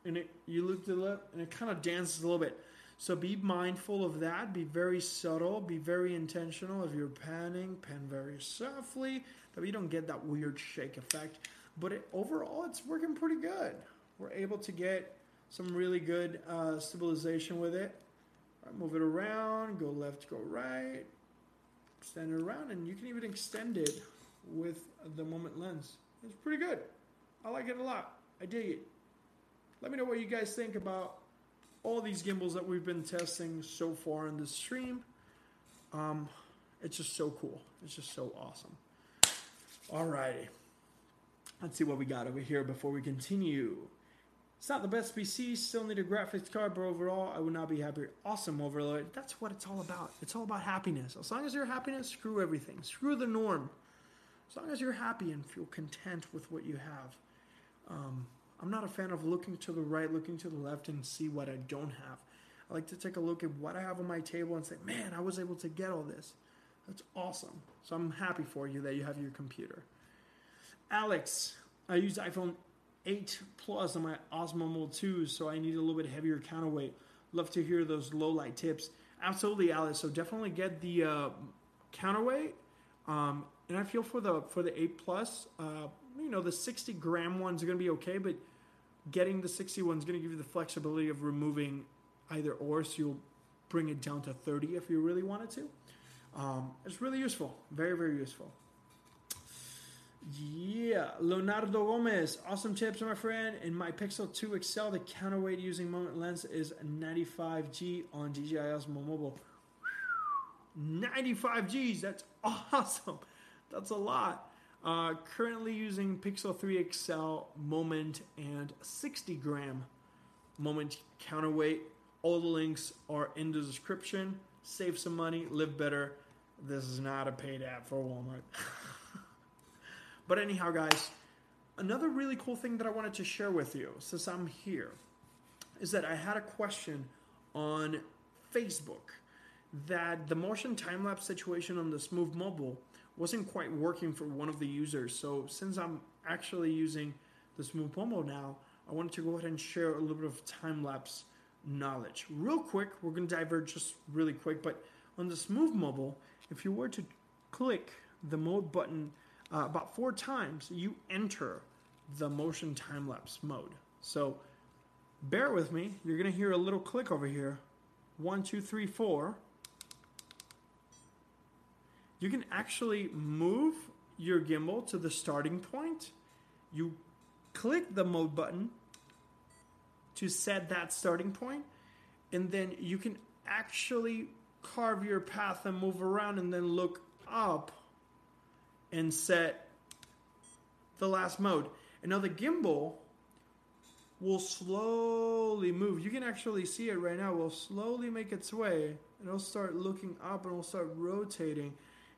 and it you look to the left and it kind of dances a little bit. So be mindful of that. Be very subtle. Be very intentional. If you're panning, pan very softly, that you don't get that weird shake effect. But it, overall, it's working pretty good. We're able to get some really good uh, stabilization with it. Right, move it around, go left, go right, extend it around, and you can even extend it with the moment lens. It's pretty good. I like it a lot. I dig it. Let me know what you guys think about all these gimbals that we've been testing so far in this stream. Um, it's just so cool. It's just so awesome. Alrighty. Let's see what we got over here before we continue. It's not the best PC, still need a graphics card, but overall, I would not be happy. Awesome Overlord. That's what it's all about. It's all about happiness. As long as you're happiness, screw everything. Screw the norm. As long as you're happy and feel content with what you have. Um, I'm not a fan of looking to the right, looking to the left, and see what I don't have. I like to take a look at what I have on my table and say, man, I was able to get all this. That's awesome. So I'm happy for you that you have your computer. Alex, I use iPhone 8 Plus on my Osmo Mobile 2, so I need a little bit heavier counterweight. Love to hear those low light tips. Absolutely, Alex. So definitely get the uh, counterweight. Um, and I feel for the for the 8 Plus, uh, you know, the 60 gram ones are going to be okay, but getting the 60 one is going to give you the flexibility of removing either or, so you'll bring it down to 30 if you really wanted to. Um, it's really useful. Very, very useful. Yeah, Leonardo Gomez, awesome tips, my friend. In my Pixel 2 XL, the counterweight using moment lens is 95G on DJI Osmo Mobile. 95 Gs, that's [laughs] awesome. That's a lot. Uh, currently using Pixel 3 XL moment and 60 gram moment counterweight. All the links are in the description. Save some money, live better. This is not a paid ad for Walmart. [laughs] But anyhow, guys, another really cool thing that I wanted to share with you since I'm here is that I had a question on Facebook that the motion time lapse situation on the Smooth Mobile wasn't quite working for one of the users. So since I'm actually using the Smooth Mobile now, I wanted to go ahead and share a little bit of time lapse knowledge. Real quick, we're going to diverge just really quick, but on the Smooth Mobile, if you were to click the mode button uh, about four times, you enter the motion time lapse mode. So bear with me. You're going to hear a little click over here. One, two, three, four. You can actually move your gimbal to the starting point. You click the mode button to set that starting point, and then you can actually carve your path and move around and then look up and set the last mode. And now the gimbal will slowly move. You can actually see it right now. Will slowly make its way, and it'll start looking up, and it'll start rotating,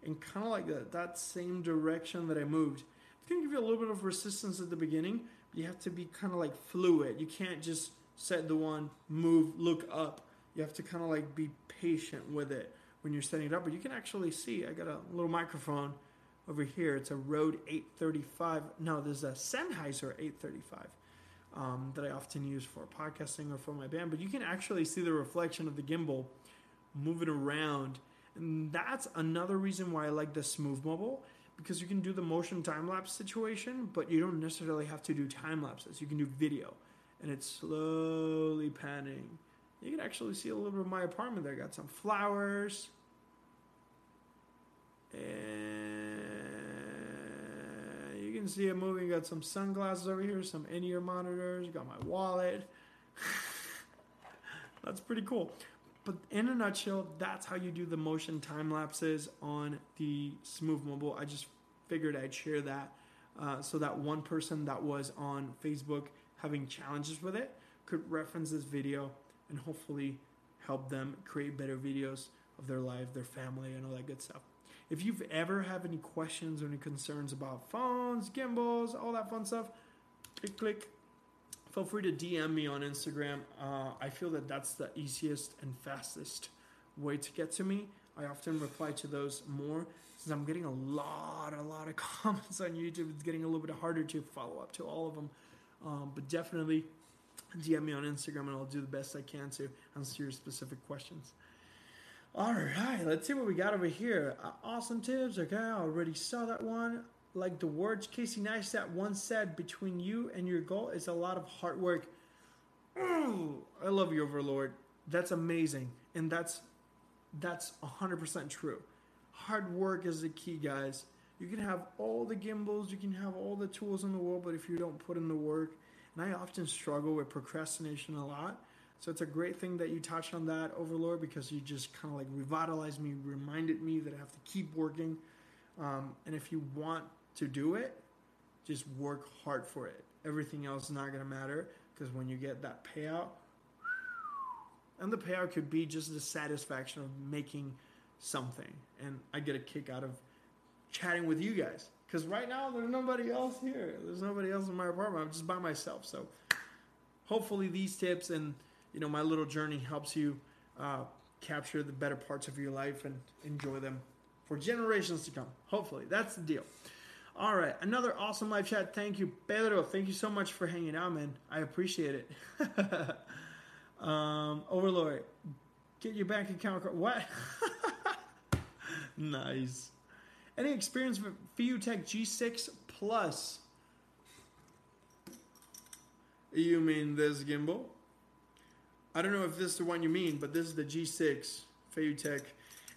and kind of like that that same direction that I moved. It's gonna give you a little bit of resistance at the beginning, but you have to be kind of like fluid. You can't just set the one, move, look up. You have to kind of like be patient with it when you're setting it up. But you can actually see. I got a little microphone over here, it's a Rode 835. No, there's a Sennheiser 835 um, that I often use for podcasting or for my band. But you can actually see the reflection of the gimbal moving around. And that's another reason why I like the Smooth Mobile because you can do the motion time lapse situation, but you don't necessarily have to do time lapses. You can do video, and it's slowly panning. You can actually see a little bit of my apartment there. Got some flowers, and you can see it moving. Got some sunglasses over here, some in-ear monitors. Got my wallet. [laughs] That's pretty cool. But in a nutshell, that's how you do the motion time lapses on the Smooth Mobile. I just figured I'd share that uh, so that one person that was on Facebook having challenges with it could reference this video and hopefully help them create better videos of their life, their family, and all that good stuff. If you've ever have any questions or any concerns about phones, gimbals, all that fun stuff, click, click, feel free to DM me on Instagram. Uh, I feel that that's the easiest and fastest way to get to me. I often reply to those more since I'm getting a lot, a lot of [laughs] comments on YouTube. It's getting a little bit harder to follow up to all of them. Um, but definitely DM me on Instagram and I'll do the best I can to answer your specific questions. All right, let's see what we got over here. Uh, awesome tips. Okay, I already saw that one like the words Casey Neistat once said, between you and your goal is a lot of hard work. Ooh, I love you, Overlord. That's amazing. And that's that's 100% true. Hard work is the key, guys. You can have all the gimbals, you can have all the tools in the world, but if you don't put in the work, and I often struggle with procrastination a lot. So it's a great thing that you touched on that, Overlord, because you just kind of like revitalized me, reminded me that I have to keep working. Um, and if you want to do it, just work hard for it. Everything else is not going to matter because when you get that payout, and the payout could be just the satisfaction of making something. And I get a kick out of chatting with you guys because right now there's nobody else here. There's nobody else in my apartment. I'm just by myself. So hopefully these tips and you know my little journey helps you uh, capture the better parts of your life and enjoy them for generations to come. Hopefully that's the deal. All right, another awesome live chat. Thank you, Pedro. Thank you so much for hanging out, man. I appreciate it. [laughs] um, Overlord, get your bank account. What? [laughs] nice. Any experience with FeiyuTech G6 Plus? You mean this gimbal? I don't know if this is the one you mean, but this is the G6 FeiyuTech,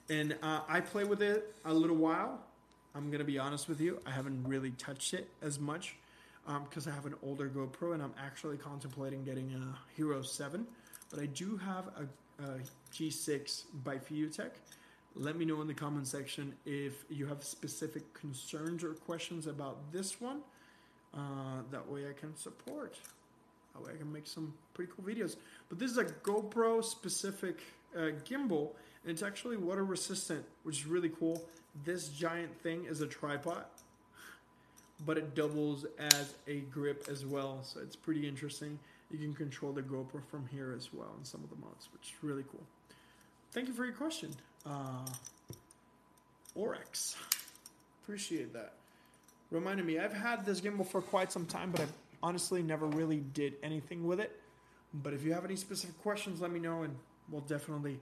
and uh, I play with it a little while I'm gonna be honest with you. I haven't really touched it as much because um, I have an older GoPro and I'm actually contemplating getting a Hero 7. But I do have a a G6 by FeiyuTech. Let me know in the comment section if you have specific concerns or questions about this one. Uh, that way I can support. That way I can make some pretty cool videos. But this is a GoPro specific uh, gimbal and it's actually water resistant, which is really cool. This giant thing is a tripod, but it doubles as a grip as well. So it's pretty interesting. You can control the GoPro from here as well in some of the modes, which is really cool. Thank you for your question, uh, Orex. Appreciate that. Reminded me, I've had this gimbal for quite some time, but I honestly never really did anything with it. But if you have any specific questions, let me know, and we'll definitely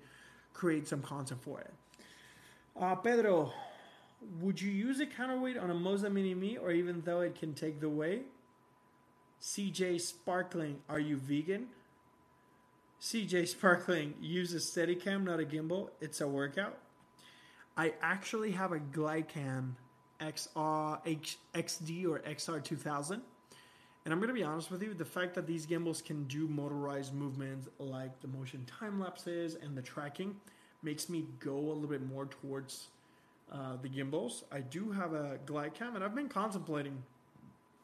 create some content for it. Uh, Pedro, would you use a counterweight on a Moza Mini Me or even though it can take the weight? CJ Sparkling, are you vegan? CJ Sparkling, use a Steadicam, not a gimbal. It's a workout. I actually have a Glidecam XR, H, XD or XR2000. And I'm going to be honest with you, the fact that these gimbals can do motorized movements like the motion time lapses and the tracking – makes me go a little bit more towards uh, the gimbals. I do have a Glidecam, and I've been contemplating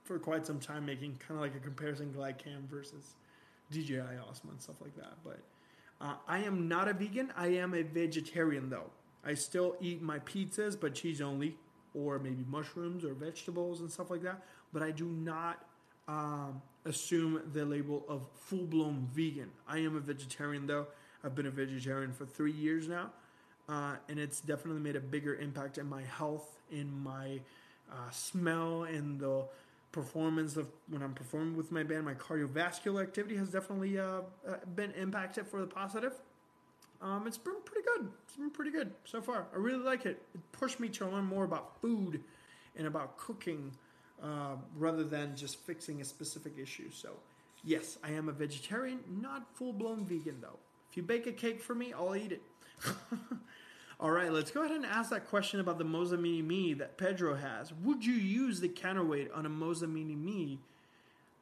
for quite some time making kind of like a comparison Glidecam versus DJI Osmo and stuff like that. But uh, I am not a vegan. I am a vegetarian though. I still eat my pizzas, but cheese only, or maybe mushrooms or vegetables and stuff like that. But I do not um, assume the label of full blown vegan. I am a vegetarian though. I've been a vegetarian for three years now, uh, and it's definitely made a bigger impact in my health, in my uh, smell, and the performance of when I'm performing with my band. My cardiovascular activity has definitely uh, uh, been impacted for the positive. Um, it's been pretty good. It's been pretty good so far. I really like it. It pushed me to learn more about food and about cooking uh, rather than just fixing a specific issue. So, yes, I am a vegetarian, not full blown vegan though. If you bake a cake for me, I'll eat it. [laughs] All right, let's go ahead and ask that question about the Moza Mini Me that Pedro has. Would you use the counterweight on a Moza Mini Me?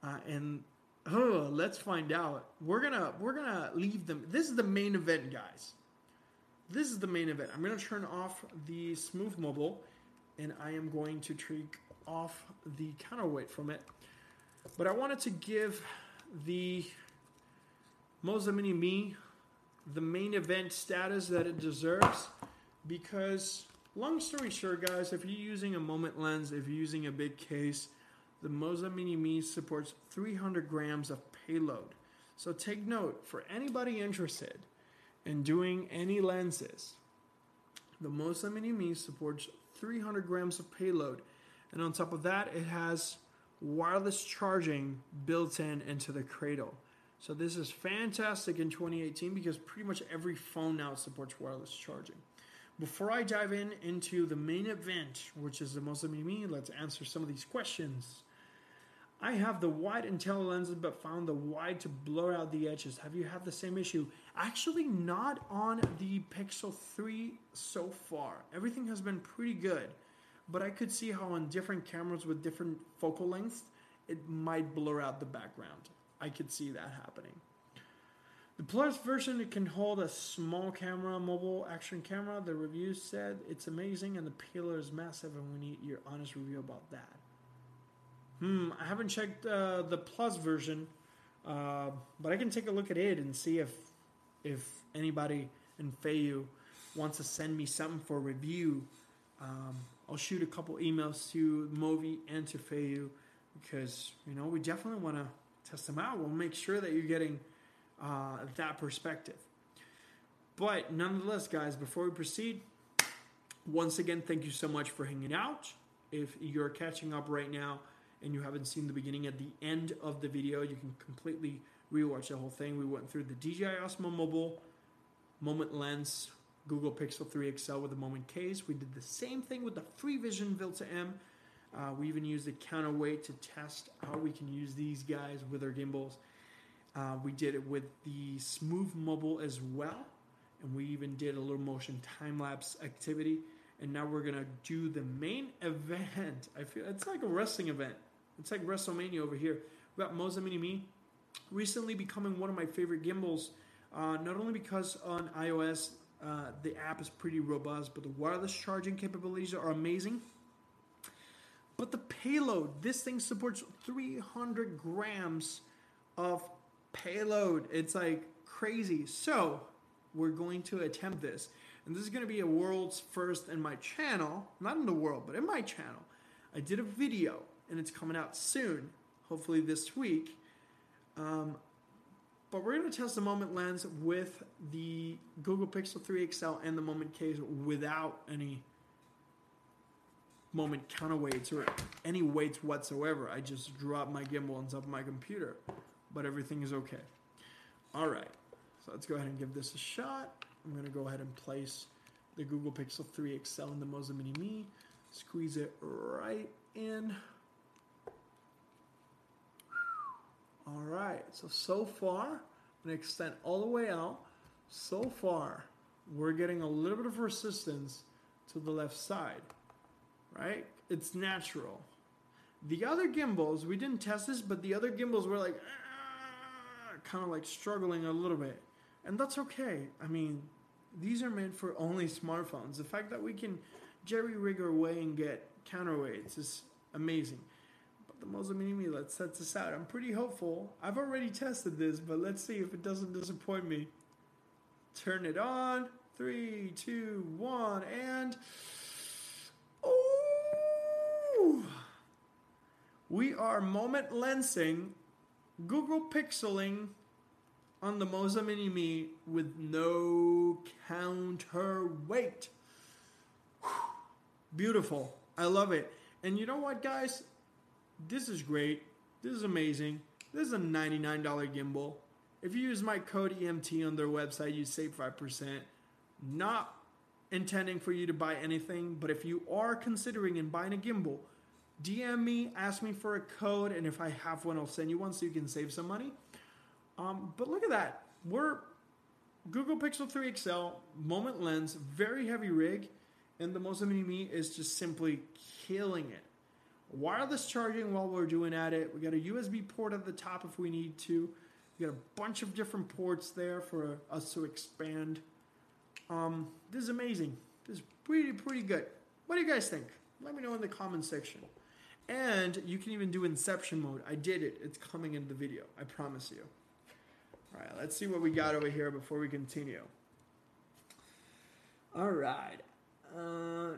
Uh, and oh, let's find out. We're gonna we're gonna leave them. This is the main event, guys. This is the main event. I'm gonna turn off the Smooth Mobile, and I am going to take off the counterweight from it. But I wanted to give the Moza Mini Me the main event status that it deserves. Because long story short guys if you're using a moment lens if you're using a big case the Moza Mini Me supports 300 grams of payload. So take note for anybody interested in doing any lenses the Moza Mini Me supports 300 grams of payload. And on top of that it has wireless charging built in into the cradle so this is fantastic in 2018 because pretty much every phone now supports wireless charging. Before I dive in into the main event, which is the Moza Mini Me, let's answer some of these questions. I have the wide and tele lenses, but found the wide to blur out the edges. Have you had the same issue? Actually, not on the Pixel 3 so far. Everything has been pretty good, but I could see how on different cameras with different focal lengths, it might blur out the background. I could see that happening. The Plus version can hold a small camera, mobile action camera. The reviews said it's amazing and the payload is massive, and we need your honest review about that. Hmm, I haven't checked uh, the Plus version, uh, but I can take a look at it and see if if anybody in Feiyu wants to send me something for review. Um, I'll shoot a couple emails to Movi and to Feiyu because you know we definitely want to test them out. We'll make sure that you're getting uh, that perspective. But nonetheless, guys, before we proceed, once again, thank you so much for hanging out. If you're catching up right now and you haven't seen the beginning at the end of the video, you can completely rewatch the whole thing. We went through the DJI Osmo Mobile, Moment Lens, Google Pixel 3 XL with the Moment case. We did the same thing with the FreeVision Vilta M uh, we even used a counterweight to test how we can use these guys with our gimbals. Uh, we did it with the Smooth Mobile as well, and we even did a little motion time lapse activity. And now we're gonna do the main event. I feel it's like a wrestling event. It's like WrestleMania over here. We got Moza Mini Me recently becoming one of my favorite gimbals. Uh, not only because on iOS uh, the app is pretty robust, but the wireless charging capabilities are amazing. But the payload, this thing supports 300 grams of payload. It's like crazy. So we're going to attempt this. And this is going to be a world's first in my channel. Not in the world, but in my channel. I did a video and it's coming out soon, hopefully this week. Um, but we're going to test the Moment lens with the Google Pixel 3 XL and the Moment case without any moment counterweights or any weights whatsoever. I just drop my gimbal on top of my computer, but everything is okay. All right, so let's go ahead and give this a shot. I'm gonna go ahead and place the Google Pixel 3 XL in the Moza Mini Me, squeeze it right in. All right, so so far, I'm gonna extend all the way out. So far, we're getting a little bit of resistance to the left side right? It's natural. The other gimbals, we didn't test this, but the other gimbals were like, ah, kind of like struggling a little bit. And that's okay. I mean, these are meant for only smartphones. The fact that we can jerry rig our way and get counterweights is amazing. But the Moza Mini Me, let's set this out. I'm pretty hopeful. I've already tested this, but let's see if it doesn't disappoint me. Turn it on. Three, two, one, and. We are moment lensing, Google pixeling on the Moza Mini Me with no counterweight. Beautiful. I love it. And you know what, guys? This is great. This is amazing. This is a $99 gimbal. If you use my code EMT on their website, you save 5%. Not intending for you to buy anything, but if you are considering and buying a gimbal, DM me, ask me for a code, and if I have one, I'll send you one so you can save some money. Um, but look at that. We're Google Pixel 3 XL, moment lens, very heavy rig, and the Moza Mini Me is just simply killing it. Wireless charging while we're doing at it. We got a USB port at the top if we need to. We got a bunch of different ports there for us to expand. Um, this is amazing. This is pretty, pretty good. What do you guys think? Let me know in the comment section. And you can even do inception mode. I did it. It's coming in the video. I promise you. All right, let's see what we got over here before we continue. All right. Uh,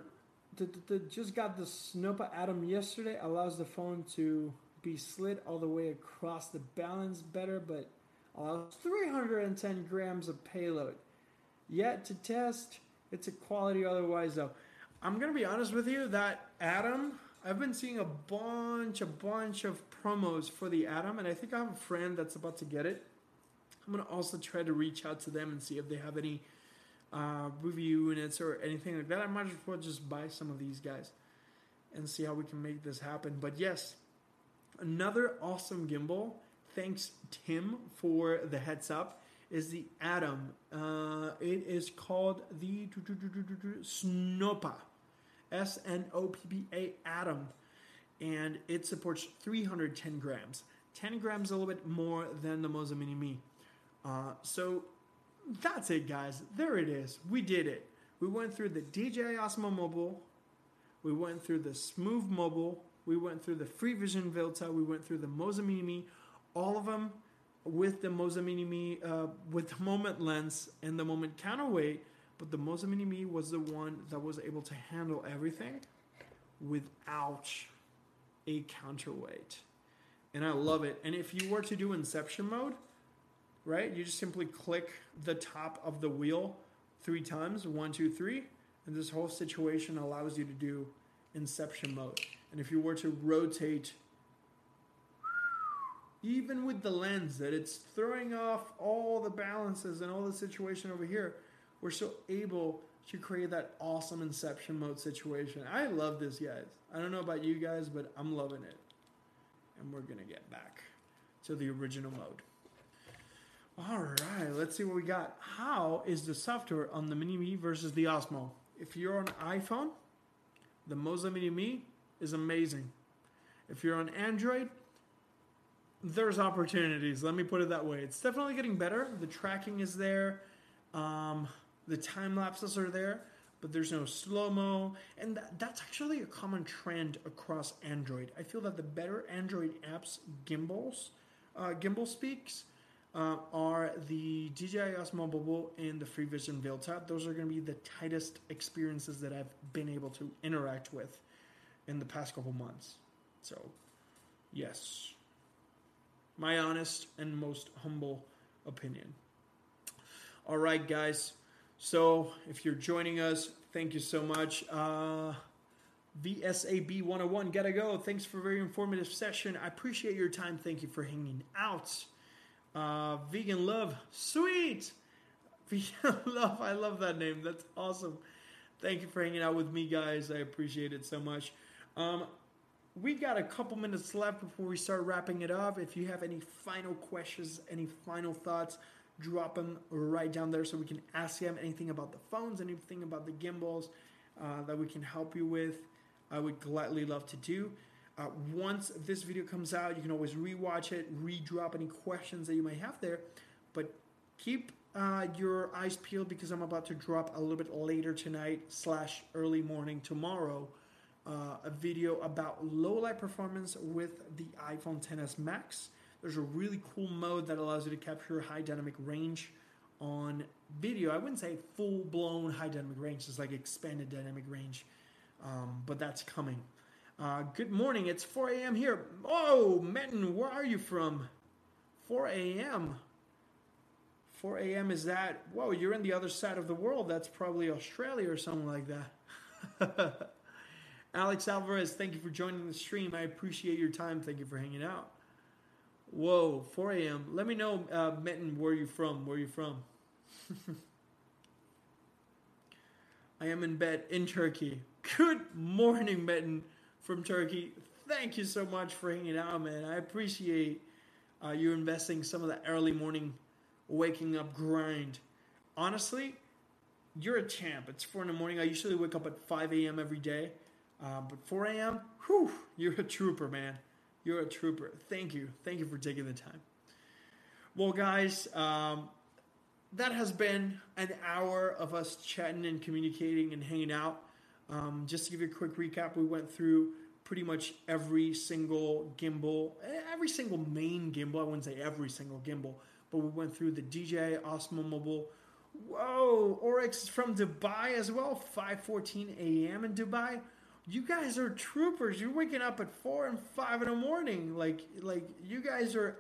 just got the Snoppa Atom yesterday. Allows the phone to be slid all the way across the balance better, but allows 310 grams of payload. Yet to test, it's a quality otherwise though. I'm gonna be honest with you, that Atom, I've been seeing a bunch, a bunch of promos for the Atom, and I think I have a friend that's about to get it. I'm gonna also try to reach out to them and see if they have any uh, review units or anything like that. I might as well just buy some of these guys and see how we can make this happen. But yes, another awesome gimbal. Thanks Tim for the heads up. Is the Atom? Uh, it is called the Snoppa, S N O P P A Atom, and it supports 310 grams. 10 grams a little bit more than the Moza Mini Me. Uh, so that's it, guys. There it is. We did it. We went through the DJI Osmo Mobile. We went through the Smooth Mobile. We went through the Free Vision Vilta. We went through the Moza Mini Me. All of them with the Moza Mini Me, uh, with the [laughs] moment lens and the moment counterweight. But the Moza Mini Me was the one that was able to handle everything without a counterweight. And I love it. And if you were to do Inception mode, right? You just simply click the top of the wheel three times, one, two, three, and this whole situation allows you to do inception mode. And if you were to rotate, even with the lens that it's throwing off all the balances and all the situation over here, we're still able to create that awesome inception mode situation. I love this, guys. I don't know about you guys, but I'm loving it. And we're going to get back to the original mode. All right, let's see what we got. How is the software on the Mini Me versus the Osmo? If you're on iPhone, the Moza Mini Me is amazing. If you're on Android, there's opportunities. Let me put it that way. It's definitely getting better. The tracking is there. Um, the time lapses are there, but there's no slow mo, and that, that's actually a common trend across Android. I feel that the better Android apps gimbals, uh, gimbal speaks uh, are the DJI Osmo Mobile and the Free Vision Vilta. Those are going to be the tightest experiences that I've been able to interact with in the past couple months. So, yes, my honest and most humble opinion. All right, guys. So, if you're joining us, thank you so much. Uh, VSAB 101, gotta go. Thanks for a very informative session. I appreciate your time. Thank you for hanging out. Uh, Vegan Love, sweet. [laughs] Vegan Love, I love that name. That's awesome. Thank you for hanging out with me, guys. I appreciate it so much. Um, we got a couple minutes left before we start wrapping it up. If you have any final questions, any final thoughts, drop them right down there so we can ask them anything about the phones, anything about the gimbals uh, that we can help you with. I would gladly love to do. Uh, once this video comes out, you can always rewatch it, re-drop any questions that you might have there. But keep uh, your eyes peeled because I'm about to drop a little bit later tonight slash early morning tomorrow uh, a video about low light performance with the iPhone 10s Max. There's a really cool mode that allows you to capture high dynamic range on video. I wouldn't say full blown high dynamic range, it's like expanded dynamic range, um, but that's coming. Uh, good morning. It's 4 a.m. here. Oh, Metin, where are you from? 4 a.m. 4 a.m. is that? Whoa, you're in the other side of the world. That's probably Australia or something like that. [laughs] Alex Alvarez, thank you for joining the stream. I appreciate your time. Thank you for hanging out. Whoa, 4 a.m. Let me know, uh, Metin, where you from? Where you from? [laughs] I am in bed in Turkey. Good morning, Metin from Turkey. Thank you so much for hanging out, man. I appreciate uh, you investing some of that early morning waking up grind. Honestly, you're a champ. It's four in the morning. I usually wake up at 5 a.m. every day. Uh, but 4 a.m., whew, you're a trooper, man. You're a trooper. Thank you. Thank you for taking the time. Well, guys, um, that has been an hour of us chatting and communicating and hanging out. Um, just to give you a quick recap, we went through pretty much every single gimbal, every single main gimbal. I wouldn't say every single gimbal, but we went through the DJI Osmo Mobile. Whoa, Oryx from Dubai as well. 5:14 a.m. in Dubai. You guys are troopers. You're waking up at four and five in the morning. Like, like you guys are